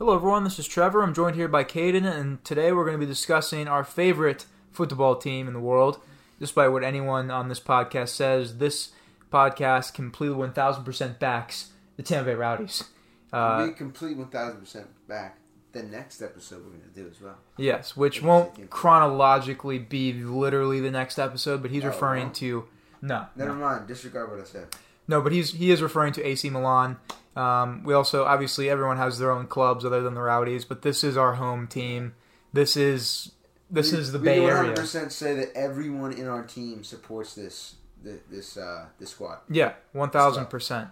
Hello, everyone. This is Trevor. I'm joined here by Caden, and today we're going to be discussing our favorite football team in the world. Despite what anyone on this podcast says, this podcast completely 1000% backs the Tampa Bay Rowdies. Uh, we complete 1000% back the next episode we're going to do as well. yes, which won't chronologically be literally the next episode, but he's Oh, referring no? to no, Never no, mind. Disregard what I said. No, but he's he is referring to AC Milan. Um, we also obviously everyone has their own clubs other than the Rowdies, but this is our home team. This is this we, is the we Bay Area. 100% say that everyone in our team supports this this this, uh, this squad. Yeah, one thousand percent.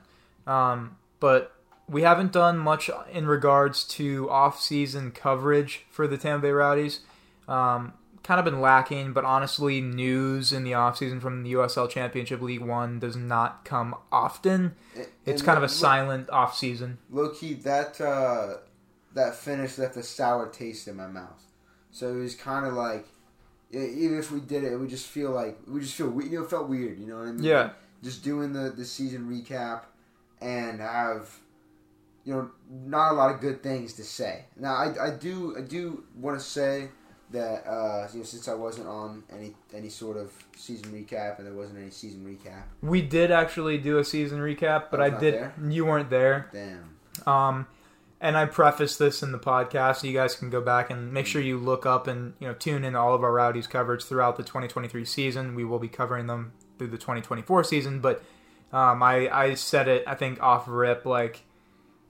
Um, but we haven't done much in regards to off-season coverage for the Tampa Bay Rowdies. Um, kind of been lacking, but honestly, news in the off-season from the USL Championship League One does not come often. It's kind of a silent off-season. Low key, that uh, that finish left a sour taste in my mouth. So it was kind of like, even if we did it, it would just feel like we just feel we- you know it felt weird. You know what I mean? Yeah. Just doing the the season recap and have you know not a lot of good things to say. Now I, I do I do want to say that uh, you know since I wasn't on any any sort of season recap and there wasn't any season recap. We did actually do a season recap, but I I did. there? You weren't there. Damn. Um, and I preface this in the podcast, so you guys can go back and make sure you look up and you know tune in to all of our Rowdies coverage throughout the 2023 season. We will be covering them through the 2024 season, but um, I I said it I think off rip like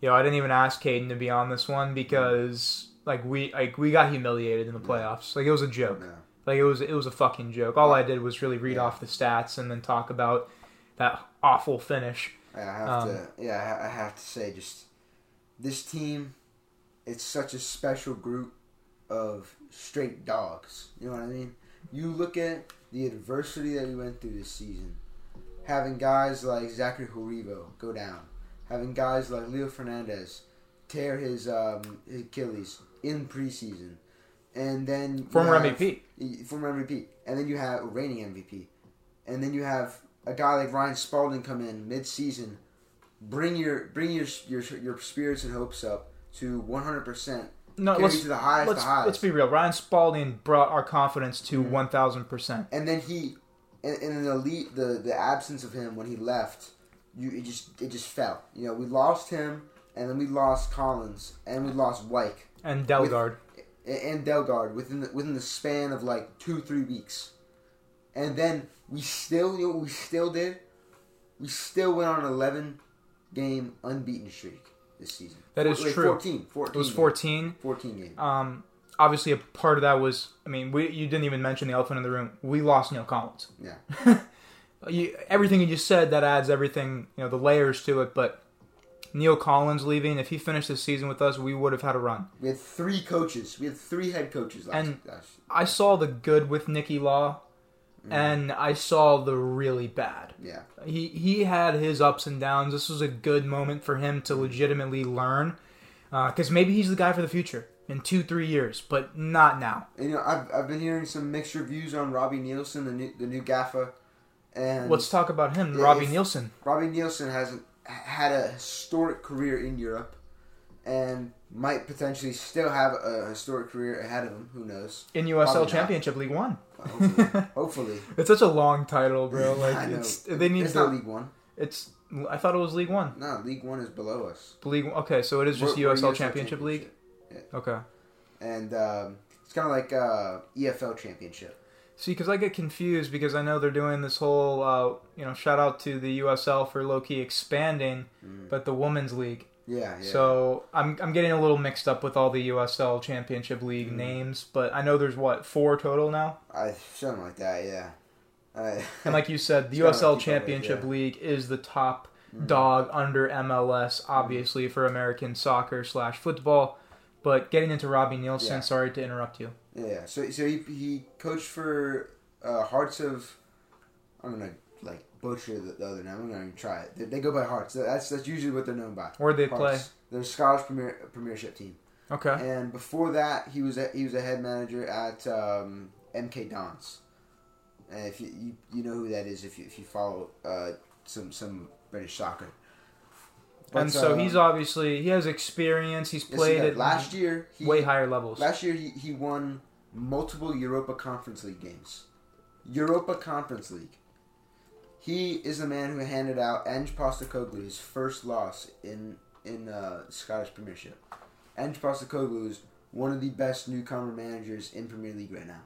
you know I didn't even ask Caden to be on this one because like we like we got humiliated in the playoffs like it was a joke No. like it was it was a fucking joke. All I did was really read Yeah. off the stats and then talk about that awful finish. I have Um, to, yeah, I have to say, just this team, it's such a special group of straight dogs. You know what I mean? You look at the adversity that we went through this season, having guys like Zachary Herivaux go down, having guys like Leo Fernandes tear his, um, his Achilles in preseason, and then Former have- MVP. former MVP, and then you have reigning MVP, and then you have a guy like Ryan Spalding come in mid-season, bring your bring your your your spirits and hopes up to 100 percent. No, let's to the highest let's, highest. let's be real. Ryan Spalding brought our confidence to Mhm. one thousand percent. And then he, and, and in the elite, the the absence of him when he left, you it just it just fell. You know, we lost him, and then we lost Collins, and we lost Wyke And Dalgaard. and- and Dalgaard within the, within the span of like two three weeks, and then we still you know what we still did, we still went on an eleven game unbeaten streak this season. That is Wait, true. 14, 14 it was fourteen. 14 games. Um, obviously, a part of that was. I mean, we you didn't even mention the elephant in the room. We lost Neil Collins. Yeah. you, everything you just said that adds everything you know the layers to it. But Neil Collins leaving, if he finished the season with us, we would have had a run. We had three coaches. We had three head coaches last. And- last I saw the good with Nicky Law, mm-hmm. and I saw the really bad. yeah. He he had his ups and downs. This was a good moment for him to legitimately learn, uh, because maybe he's the guy for the future in two three years, but not now. And, you know, I've, I've been hearing some mixed reviews on Robbie Neilson, the new the new gaffer, and Let's talk about him, Robbie Neilson. Robbie Neilson has had a historic career in Europe, and might potentially still have a historic career ahead of him. Who knows? in USL Probably not. Championship League One. Hopefully, hopefully. It's such a long title, bro. I Like know. it's they need it's to. not League One. It's I thought it was League One. No, League One is below us. League 1. okay, so it is just We're- we're USL Championship League. Championship. Okay. and um, it's kind of like uh, EFL Championship. See, because I get confused because I know they're doing this whole, uh, you know, shout out to the USL for low key expanding, Mm. but the women's league. Yeah, yeah. So I'm I'm getting a little mixed up with all the USL Championship League Mm. names, but I know there's what four total now. I something like that. Yeah. I, And like you said, the USL with, Championship yeah. League is the top Mm. dog under MLS, obviously for American soccer slash football. But getting into Robbie Neilson, Yeah. sorry to interrupt you. Yeah, so so he, he coached for uh, Hearts of. I'm gonna like butcher the, the other name. I'm gonna even try it. They, they go by Hearts. That's that's usually what they're known by. Where'd they play? They're Scottish Premier Premiership team. Okay. And before that, he was a, he was a head manager at um, MK Dons. And if you, you you know who that is if you if you follow uh, some some British soccer. But, and so he's obviously he has experience. He's yes, he played did. at last year. He, way higher levels. Last year he, he won multiple Europa Conference League games. Europa Conference League. He is the man who handed out Ange Postecoglou his first loss in in uh, Scottish Premiership. Ange Postecoglou is one of the best newcomer managers in Premier League right now.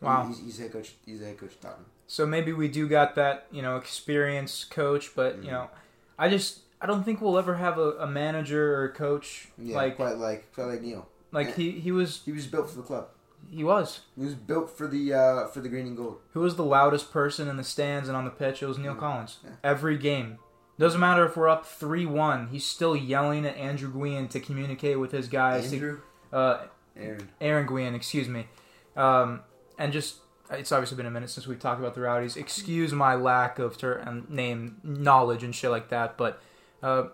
Wow. He's, he's head coach. He's head coach Tottenham. So maybe we do got that, you know, experienced coach, but you Mhm. know, I just I don't think we'll ever have a, a manager or a coach Yeah, like quite like quite like Neil. like he he was He was built for the club. He was He was built for the uh, for the green and gold. who was the loudest person in the stands and on the pitch. It was Neil Mhm. Collins. Yeah. Every game. Doesn't matter if we're up three one. He's still yelling at Andrew Guillen to communicate with his guys. to- Andrew, uh, Aaron. Aaron Guillen, excuse me. Um, and just it's obviously been a minute since we've talked about the Rowdies. Excuse my lack of ter- and name knowledge and shit like that, but uh,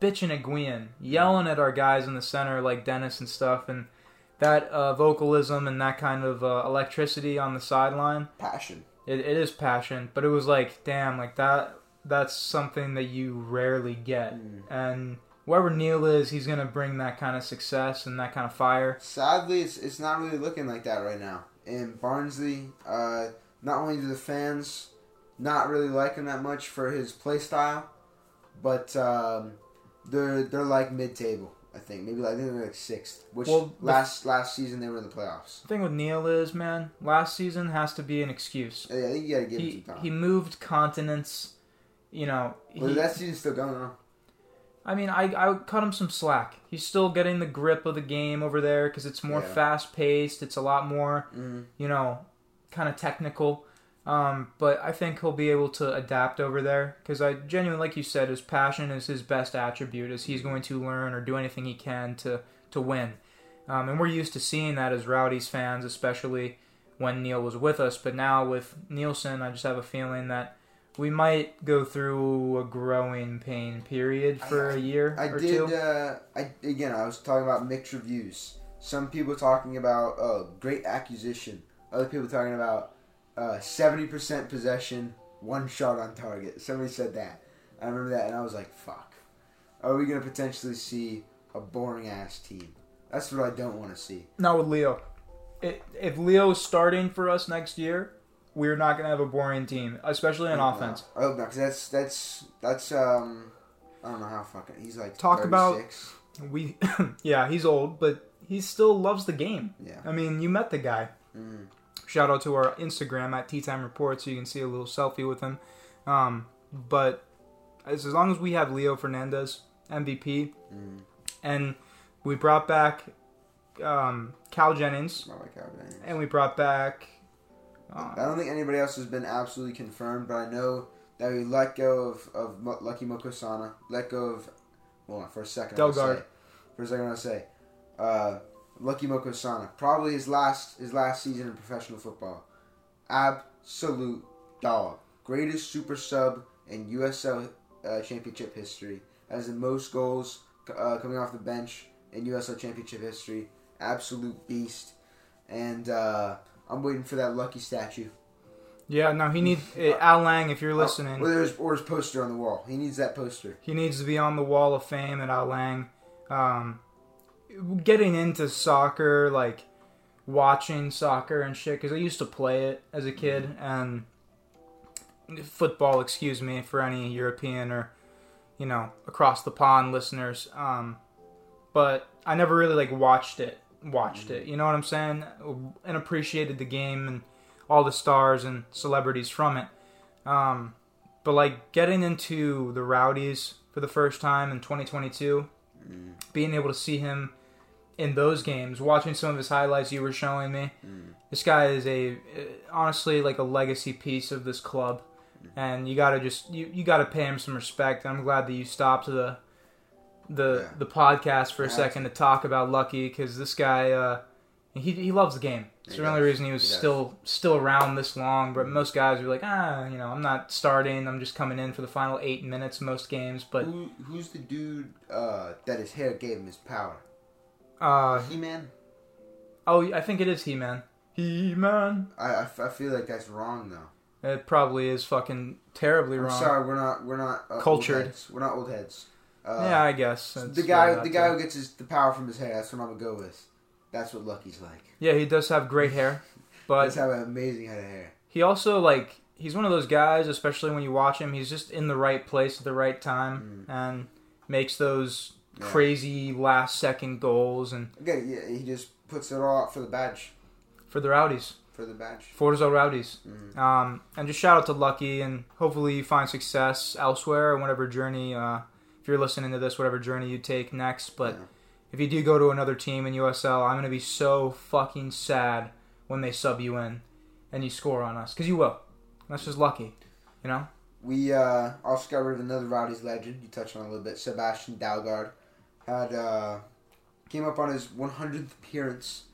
bitching at Guillen, yelling at our guys in the center like Dennis and stuff, and that uh, vocalism and that kind of uh, electricity on the sideline. Passion. It, it is passion, but it was like, damn, like that. That's something that you rarely get, Mm. and wherever Neil is, he's gonna bring that kind of success and that kind of fire. Sadly, it's it's not really looking like that right now. In Barnsley, uh, not only do the fans not really like him that much for his play style, but um, they're they're like mid table. I think maybe like think they're like sixth. Which Well, last last season they were in the playoffs. The thing with Neil is, man, last season has to be an excuse. Yeah, I think you gotta give He him some time. he moved continents. You know, but he, that season's still going on. I mean, I I would cut him some slack. He's still getting the grip of the game over there because it's more Yeah. fast paced. It's a lot more, Mm. you know, kind of technical. Um, but I think he'll be able to adapt over there because I genuinely, like you said, his passion is his best attribute. Is he's going to learn or do anything he can to to win. Um, and we're used to seeing that as Rowdy's fans, especially when Neil was with us. But now with Neilson, I just have a feeling that we might go through a growing pain period for I- a year I or did. two. Uh, I again, I was talking about mixed reviews. Some people talking about oh, great acquisition. Other people talking about uh, seventy percent possession, one shot on target. Somebody said that. I remember that, and I was like, "Fuck, are we gonna potentially see a boring ass team?" That's what I don't want to see. Not with Leo. It, if Leo's starting for us next year, we're not going to have a boring team, especially on offense. I hope not, 'cause that's that's that's um, I don't know how fucking he's like Talk about- We, yeah, he's old, but he still loves the game. yeah. I mean, you met the guy. Mm. Shout out to our Instagram at Tea Time Report, so you can see a little selfie with him. Um, but as, as long as we have Leo Fernandes MVP, Mm. and we brought back um, Cal Jennings, like how it and we brought back. I Uh, don't think anybody else has been absolutely confirmed, but I know that we let go of, of Lucky Mkosana, let go of, Hold on, for a second, I Dalgaard. say, for a second, I say, uh, Lucky Mkosana, probably his last his last season in professional football, absolute dog, greatest super sub in USL uh, Championship history, has the most goals uh, coming off the bench in USL Championship history, absolute beast, and. Uh, I'm waiting for that lucky statue. yeah, no, he needs uh, Al Lang. If you're listening, Or, there's, or his poster on the wall. He needs that poster. He needs to be on the wall of fame at Al Lang. Um, getting into soccer, like watching soccer and shit, because I used to play it as a kid, and football, excuse me, for any European or, you know, across the pond listeners. Um, but I never really, like, watched it. Watched it, you know what I'm saying? And appreciated the game and all the stars and celebrities from it. Um, but like getting into the Rowdies for the first time in 2022, Mm, being able to see him in those games, watching some of his highlights you were showing me, mm. this guy is a uh, honestly like a legacy piece of this club, and you gotta just you, you gotta pay him some respect. I'm glad that you stopped the the Yeah. the podcast for a second to talk about Lucky because this guy uh, he he loves the game. It's He the only does. reason he was He still still around this long. But most guys are like, ah, you know, I'm not starting. I'm just coming in for the final eight minutes most games. But Who, who's the dude uh, that his hair gave him his power? Uh, He Man. oh, I think it is He Man. He Man. I, I, f- I feel like that's wrong though. It probably is fucking terribly I'm wrong. sorry, we're not we're not uh, Cultured. Old heads. We're not old heads. Uh, yeah, I guess that's the guy, the guy who gets his, the power from his hair. That's what I'm gonna go with. That's what Lucky's like. Yeah, he does have great hair, but Let's have an amazing head of hair. he also like he's one of those guys, especially when you watch him. He's just in the right place at the right time and makes those Mm. Yeah. crazy last second goals and Again, yeah, he just puts it all out for the badge, for the Rowdies, for the badge. Forza Rowdies. Mhm. Um, and just shout out to Lucky, and hopefully you find success elsewhere in whatever journey. Uh, if you're listening to this, whatever journey you take next. But Yeah. if you do go to another team in USL, I'm gonna be so fucking sad when they sub you in and you score on us, because you will. That's just lucky, you know. We uh, also got rid of another Rowdies legend. You touched on a little bit. Sebastian Dalgaard had uh, came up on his 100th appearance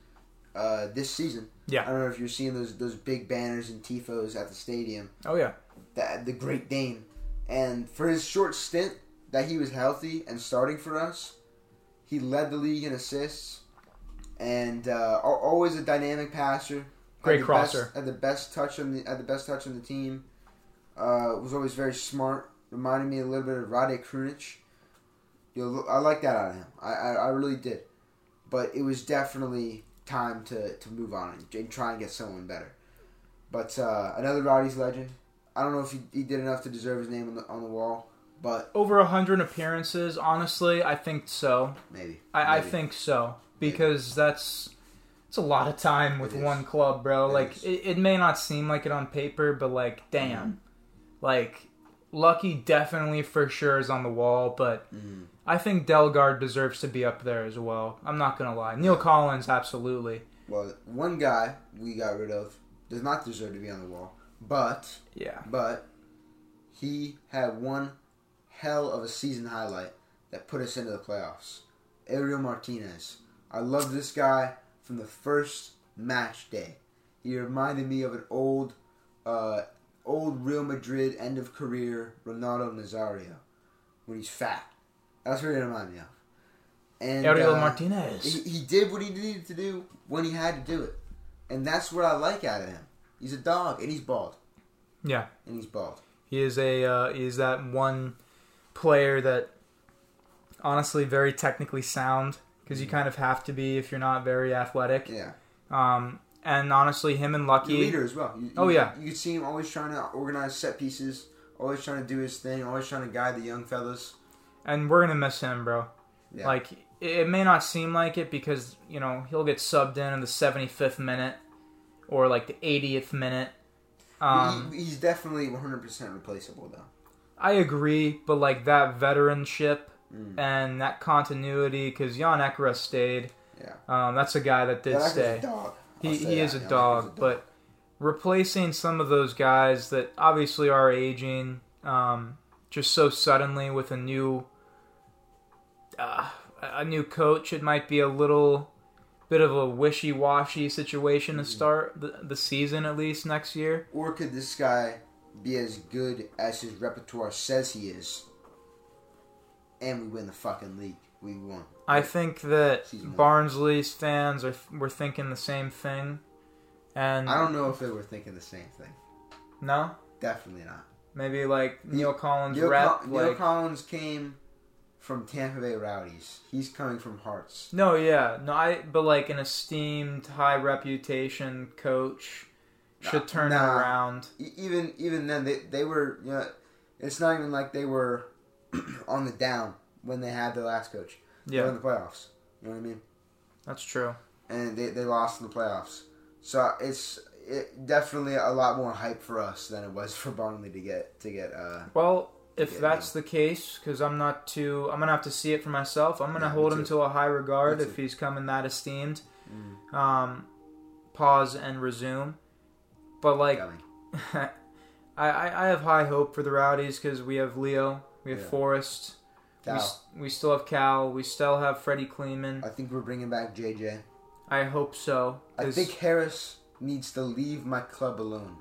uh, this season. Yeah. I don't know if you're seeing those those big banners and tifos at the stadium. Oh yeah. The the Great Dane, and for his short stint that he was healthy and starting for us, he led the league in assists, and uh, always a dynamic passer. Great crosser. Best, had the best touch on the had the best touch on the team. Uh, was always very smart. Reminded me a little bit of Rade Krunic. You know, I like that out of him. I, I, I really did. But it was definitely time to, to move on and, and try and get someone better. But uh, another Rowdies legend. I don't know if he, he did enough to deserve his name on the on the wall, but Over a hundred appearances, honestly, I think so. maybe. I, I think so because that's it's a lot of time with one club, bro. It like it, it may not seem like it on paper, but like damn, like Lucky definitely for sure is on the wall, but Mhm. I think Dalgaard deserves to be up there as well. I'm not gonna lie, Neil Collins absolutely. Well, one guy we got rid of does not deserve to be on the wall, but Yeah, but he had one hell of a season highlight that put us into the playoffs. Ariel Martinez. I love this guy from the first match day. He reminded me of an old, uh, old Real Madrid end of career Ronaldo Nazario when he's fat. That's what he reminded me of. And Ariel uh, Martinez. he, he did what he needed to do when he had to do it, and that's what I like out of him. He's a dog, and he's bald, yeah, and he's bald. he is a uh, he is that one player that honestly very technically sound because you kind of have to be if you're not very athletic. Yeah. Um, and honestly, him and Lucky. leader as well. You, Oh, you- yeah. you see him always trying to organize set pieces, always trying to do his thing, always trying to guide the young fellas. And we're gonna miss him, bro. Yeah. Like it, may not seem like it because you know he'll get subbed in in the 75th minute or like the 80th minute. Um, he, he's definitely 100% replaceable though. I agree, but like that veteranship Mm. and that continuity, because Yann Ekra stayed. Yeah. Um, that's a guy that did Yeah, stay. a dog. He, he that. is a Yeah, dog, a but replacing some of those guys that obviously are aging um, just so suddenly with a new uh, a new coach, it might be a little bit of a wishy-washy situation to Mhm. start the, the season at least next year. Or could this guy be as good as his repertoire says he is, and we win the fucking league? We won. I think that Season. Barnsley's fans are were thinking the same thing, and I don't know if they were thinking the same thing. no, Definitely not. maybe like Neil Collins Neil, rep, Col- Neil Collins came from Tampa Bay Rowdies. He's coming from Hearts. No, yeah, no, I. But like an esteemed, high reputation coach should Nah, turn nah. it around. E- even even then, they they were. You know, it's not even like they were on the down when they had their last coach. Yeah, in the playoffs. You know what I mean? that's true. And they, they lost in the playoffs. So it's it, definitely a lot more hype for us than it was for Barnsley to get to get. Uh, Well, if Yeah, that's the case, because I'm not too, I'm gonna have to see it for myself. I'm gonna Yeah, hold him to a high regard if he's coming that esteemed. mm, Um, pause and resume. But like. I, I I have high hope for the Rowdies because we have Leo, we have Yeah. Forrest, we, we still have Cal, we still have Freddie Kleemann. I think we're bringing back JJ. I hope so. I think Harris needs to leave my club alone.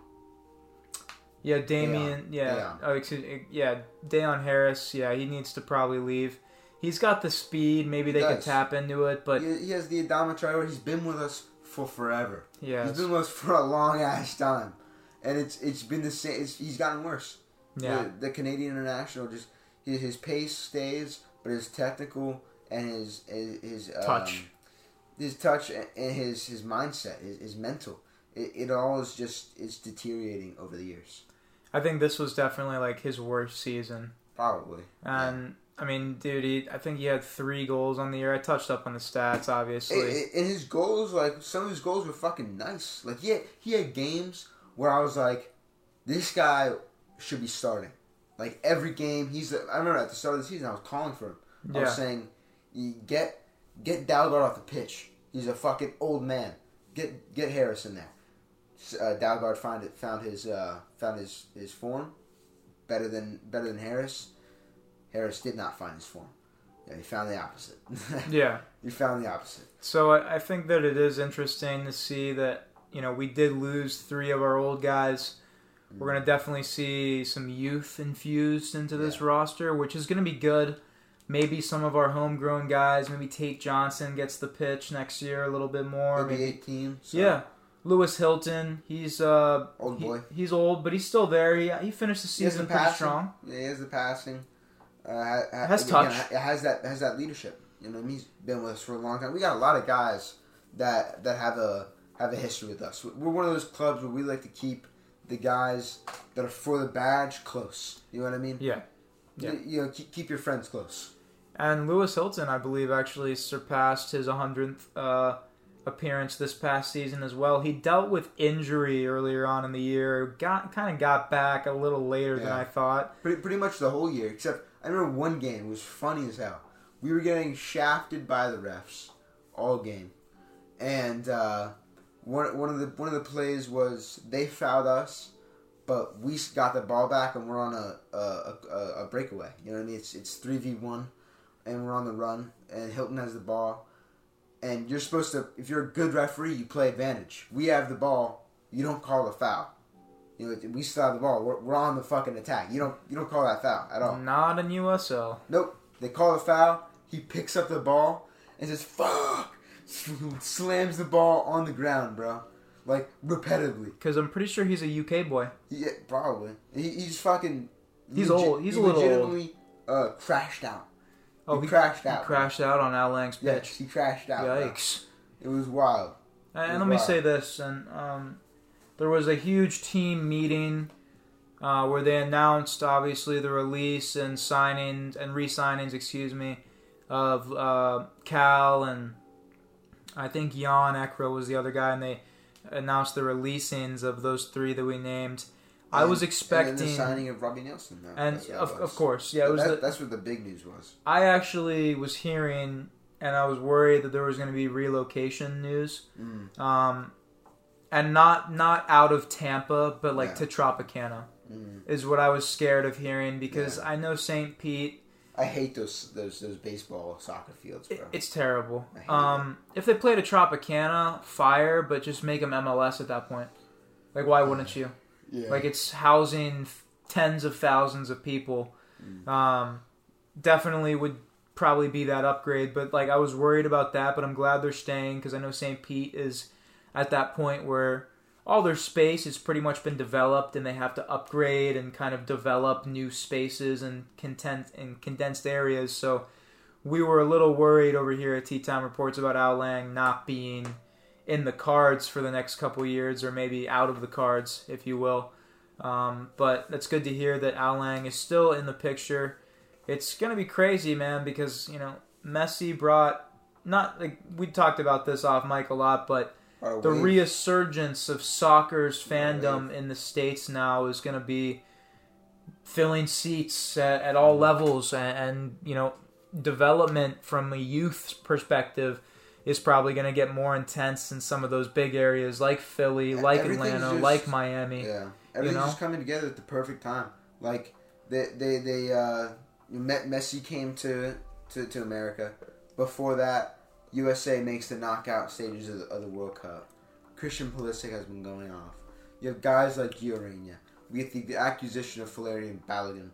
Yeah, Damien. Yeah. Oh, excuse me. Yeah, Dayon Harris. Yeah, he needs to probably leave. He's got the speed. Maybe they could tap into it, but he, he has the odometer. He's been with us for forever. yeah, he's been with us for a long ass time, and it's it's been the same. It's, he's gotten worse. yeah, The, the Canadian international just his, his pace stays, but his technical and his his, his um, Touch. his touch and his his mindset, his, his mental. It, it all is just it's deteriorating over the years. I think this was definitely like his worst season. Probably. And I mean, dude, he, I think he had three goals on the year. I touched up on the stats, obviously. And, and his goals, like some of his goals were fucking nice. Like he had, he had games where I was like, this guy should be starting. Like every game, he's. I remember at the start of the season, I was calling for him. I yeah, was saying, "You get get Dalgaard off the pitch. He's a fucking old man. Get get Harris in there. Uh, Dalgaard found it found his uh, found his, his form better than better than Harris. Harris did not find his form. Yeah, he found the opposite. yeah. he found the opposite. So I, I think that it is interesting to see that you know we did lose three of our old guys. We're gonna definitely see some youth infused into this roster, which is gonna be good. Maybe some of our homegrown guys, maybe Tate Johnson gets the pitch next year a little bit more. He'll Maybe, 18. So yeah, Lewis Hilton. He's uh Old he- he's old, but he's still there. He, he finished the He has the season pretty strong. Yeah, he has the passing. Uh, ha- ha- Has again, touch. It has that has that leadership. You know, he's been with us for a long time. We got a lot of guys that that have a have a history with us. We're one of those clubs where we like to keep the guys that are for the badge close. You know what I mean? Yeah. Yeah. You, you know, keep, keep your friends close. And Lewis Hilton, I believe, actually surpassed his 100th uh, appearance this past season as well. He dealt with injury earlier on in the year, got kind of got back a little later than I thought. Pretty, pretty much the whole year, except I remember one game was funny as hell. We were getting shafted by the refs all game, and uh, one one of the one of the plays was they fouled us, but we got the ball back and we're on a a, a, a breakaway. You know what I mean? It's it's three v one, and we're on the run, and Hilton has the ball, and you're supposed to if you're a good referee, you play advantage. We have the ball, you don't call the foul. You know, we still have the ball. We're, we're on the fucking attack. You don't you don't call that foul at all. Not in USL. Nope. They call a foul. He picks up the ball and says "fuck," slams the ball on the ground, bro, like repetitively. Because I'm pretty sure he's a UK boy. Yeah, probably. He, he's fucking. He's old. He's he a little old. legitimately, Uh, crashed out. Oh, he, he, crashed he out. crashed out on Al Lang's Yes, pitch. he crashed out. bro. Yikes. It was wild. And let me say this, and um, there was a huge team meeting uh, where they announced, obviously, the release and signings and re-signings, excuse me, of uh, Cal and I think Yann Ekra was the other guy, and they announced the releasings of those three that we named. I was expecting, the signing of Robbie Neilson. though. and of, of course, yeah, it was That- the, that's what the big news was. I actually was hearing, and I was worried that there was going to be relocation news, Mm, um, and not not out of Tampa, but like Yeah. to Tropicana mm. is what I was scared of hearing because Yeah. I know St. Pete. I hate those those those baseball soccer fields, bro. It's terrible. Um, if they played a Tropicana, fire, but just make them MLS at that point. Like, why wouldn't you? Yeah. Like, it's housing f- tens of thousands of people. Um, definitely would probably be that upgrade, but like, I was worried about that, but I'm glad they're staying because I know St. Pete is at that point where all their space has pretty much been developed and they have to upgrade and kind of develop new spaces and content and condensed areas. So we were a little worried over here at Tea Time Reports about Al Lang not being in the cards for the next couple years or maybe out of the cards, if you will. Um, but it's good to hear that Al Lang is still in the picture. It's gonna be crazy, man, because you know Messi brought not like we talked about this off mic a lot, but Our the wave- resurgence of soccer's fandom in the states now is going to be filling seats at, at all levels and, and you know development from a youth perspective is probably going to get more intense in some of those big areas like Philly, like Atlanta, just- like Miami. Yeah, everything's know? just coming together at the perfect time. Like they they they uh, Me- Messi came to, to to America. Before that, USA makes the knockout stages of the, of the World Cup. Christian Pulisic has been going off. You have guys like Gio Reyna. We have the, the acquisition of Flaherty and Balogun,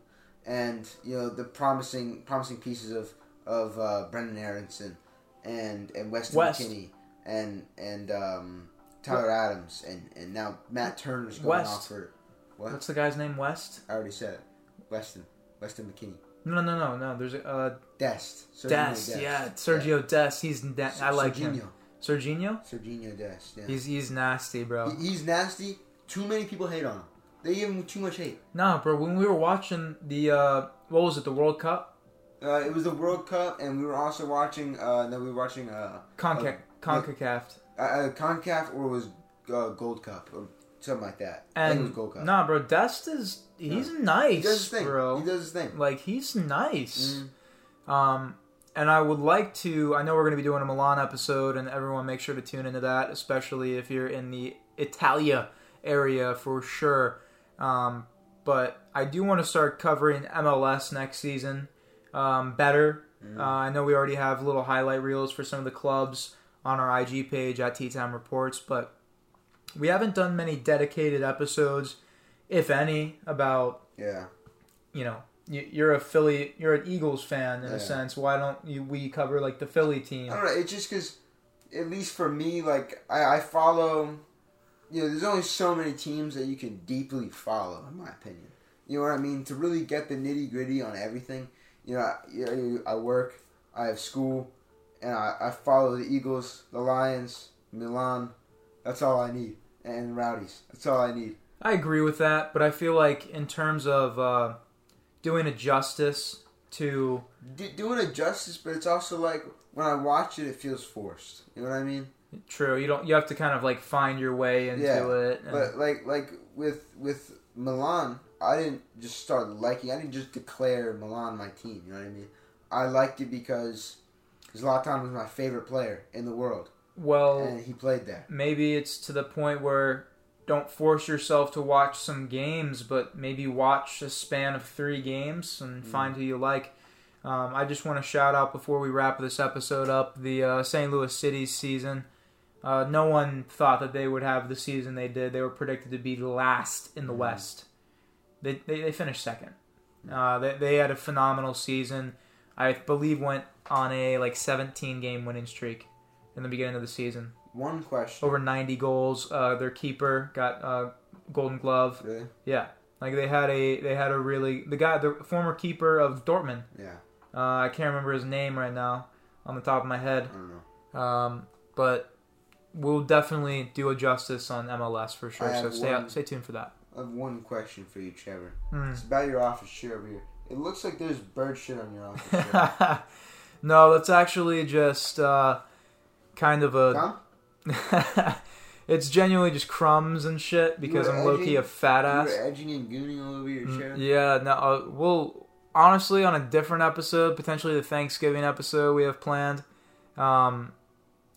and you know the promising promising pieces of of uh, Brendan Aronson and and Weston West. McKennie and and um, Tyler Adams and and now Matt Turner's going West. off for what? What's the guy's name? West. I already said it. Weston Weston McKennie. No, no, no, no. There's a uh, Dest. Serginho Dest. Yeah, Sergio Dest. He's na- I like him. Serginho. Serginho. Serginho Dest. Yeah. He's he's nasty, bro. He- he's nasty. Too many people hate on him. They give him too much hate. No, bro. When we were watching the uh, what was it? The World Cup. Uh, it was the World Cup, and we were also watching. Uh, no, we were watching uh, Conca- Uh, Concacaf. uh, uh, Concaf or it was uh, Gold Cup or something like that. I think it was And Gold Cup. nah, bro. Dest is he's nice, he does his thing. bro. He does his thing. Like he's nice. Mhm. Um, and I would like to. I know we're going to be doing a Milan episode, and everyone make sure to tune into that, especially if you're in the Italia area for sure. Um, but I do want to start covering MLS next season um, better. Mhm. Uh, I know we already have little highlight reels for some of the clubs on our IG page at Tea Time Reports, but we haven't done many dedicated episodes, if any, about Yeah. you know you- you're a Philly, you're an Eagles fan in Yeah. a sense. Why don't you we cover like the Philly team? I don't know. It's just because, at least for me, like I, I follow. You know, there's only so many teams that you can deeply follow, in my opinion. You know what I mean? To really get the nitty gritty on everything. You know, I, you know, I work, I have school, and I, I follow the Eagles, the Lions, Milan. That's all I need, and Rowdies. That's all I need. I agree with that, but I feel like in terms of uh, doing a justice to D- doing it justice, but it's also like when I watch it, it feels forced. You know what I mean? true, you don't you have to kind of like find your way into Yeah, it. and- But like like with with Milan, I didn't just start liking. I didn't just declare Milan my team. You know what I mean? I liked it because Zlatan was my favorite player in the world, well, and he played there. maybe it's to the point where don't force yourself to watch some games, but maybe watch a span of three games and Mm. find who you like. Um, I just want to shout out before we wrap this episode up the uh, St. Louis City season. Uh, no one thought that they would have the season they did. They were predicted to be last in the Mhm. West. They, they, they finished second. Uh, they, they had a phenomenal season. I believe went on a like 17 game winning streak in the beginning of the season One question. over 90 goals. Uh, their keeper got uh, Golden Glove. Really? Yeah, like they had a they had a really the guy the former keeper of Dortmund. Yeah. Uh, I can't remember his name right now on the top of my head. I don't know. Um, but we'll definitely do a justice on MLS for sure. So stay one- stay tuned for that. I have one question for you, Trevor. Hmm. It's about your office chair over here. It looks like there's bird shit on your office chair. no, that's actually just uh, kind of a. It's genuinely just crumbs and shit because I'm low key a fat You ass. were edging and gooning all over your Mm, chair. Yeah, no, uh, we'll honestly on a different episode, potentially the Thanksgiving episode we have planned, um,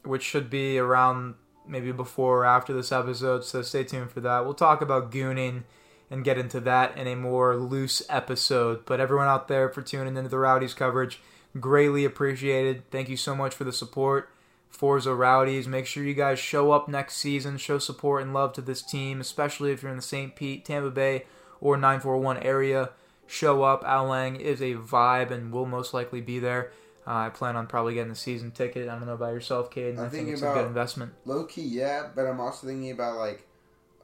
which should be around maybe before or after this episode. So stay tuned for that. We'll talk about gooning and get into that in a more loose episode. But everyone out there for tuning into the Rowdies coverage, greatly appreciated. Thank you so much for the support. Forza Rowdies. Make sure you guys show up next season, show support and love to this team, especially if you're in the St. Pete, Tampa Bay, or 941 area. Show up. Al Lang is a vibe and will most likely be there. Uh, I plan on probably getting a season ticket. I don't know about yourself, Caden. I'm I think it's a good about- investment. Low key, yeah, but I'm also thinking about like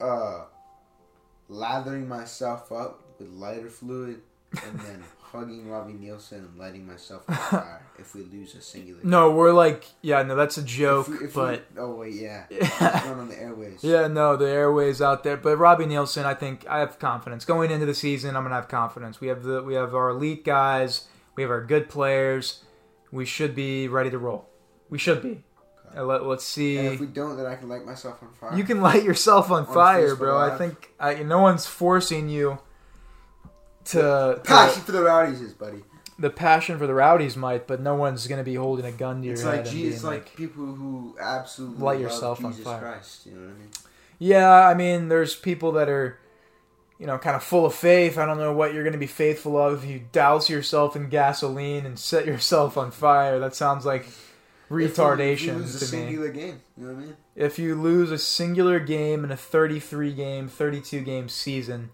uh lathering myself up with lighter fluid and then hugging Robbie Neilson and lighting myself on fire if we lose a singular. No, we're like, yeah, no, that's a If joke, we- if but. we, oh wait, yeah, run on the airways. Yeah, no, the airways out there. But Robbie Neilson, I think I have confidence going into the season. I'm gonna have confidence. We have the we have our elite guys. We have our good players. We should be ready to roll. We should be. Okay. Let, us And see. if we don't, then I can light myself on fire. You can light yourself on, On fire, bro. I think I, no one's forcing you to, Passion to for the rowdies is, buddy. the passion for the rowdies might, but no one's gonna be holding a gun to your It's head. like and G- it's being like people who absolutely Light love yourself on Jesus fire. Christ. You know what I mean? Yeah, I mean, there's people that are, you know, kind of full of faith. I don't know what you're going to be faithful of if you douse yourself in gasoline and set yourself on fire. That sounds like retardation If you- if you lose a to me. singular game. You know what I mean? If you lose a singular game in a 33 game, 32 game season,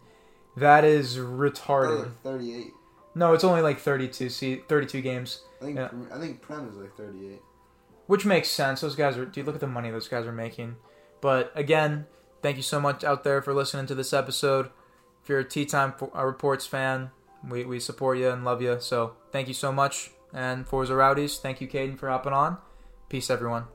that is retarded. like Thirty-eight. No, it's only like 32 see 32 games, I think Yeah. I think Prem is like thirty-eight. which makes sense. Those guys are dude, look at the money those guys are making. But again, thank you so much out there for listening to this episode. You're a Tea Time uh, Reports fan, We, we support you and love you. So thank you so much. And Forza Rowdies, thank you, Caden, for hopping on. Peace, everyone.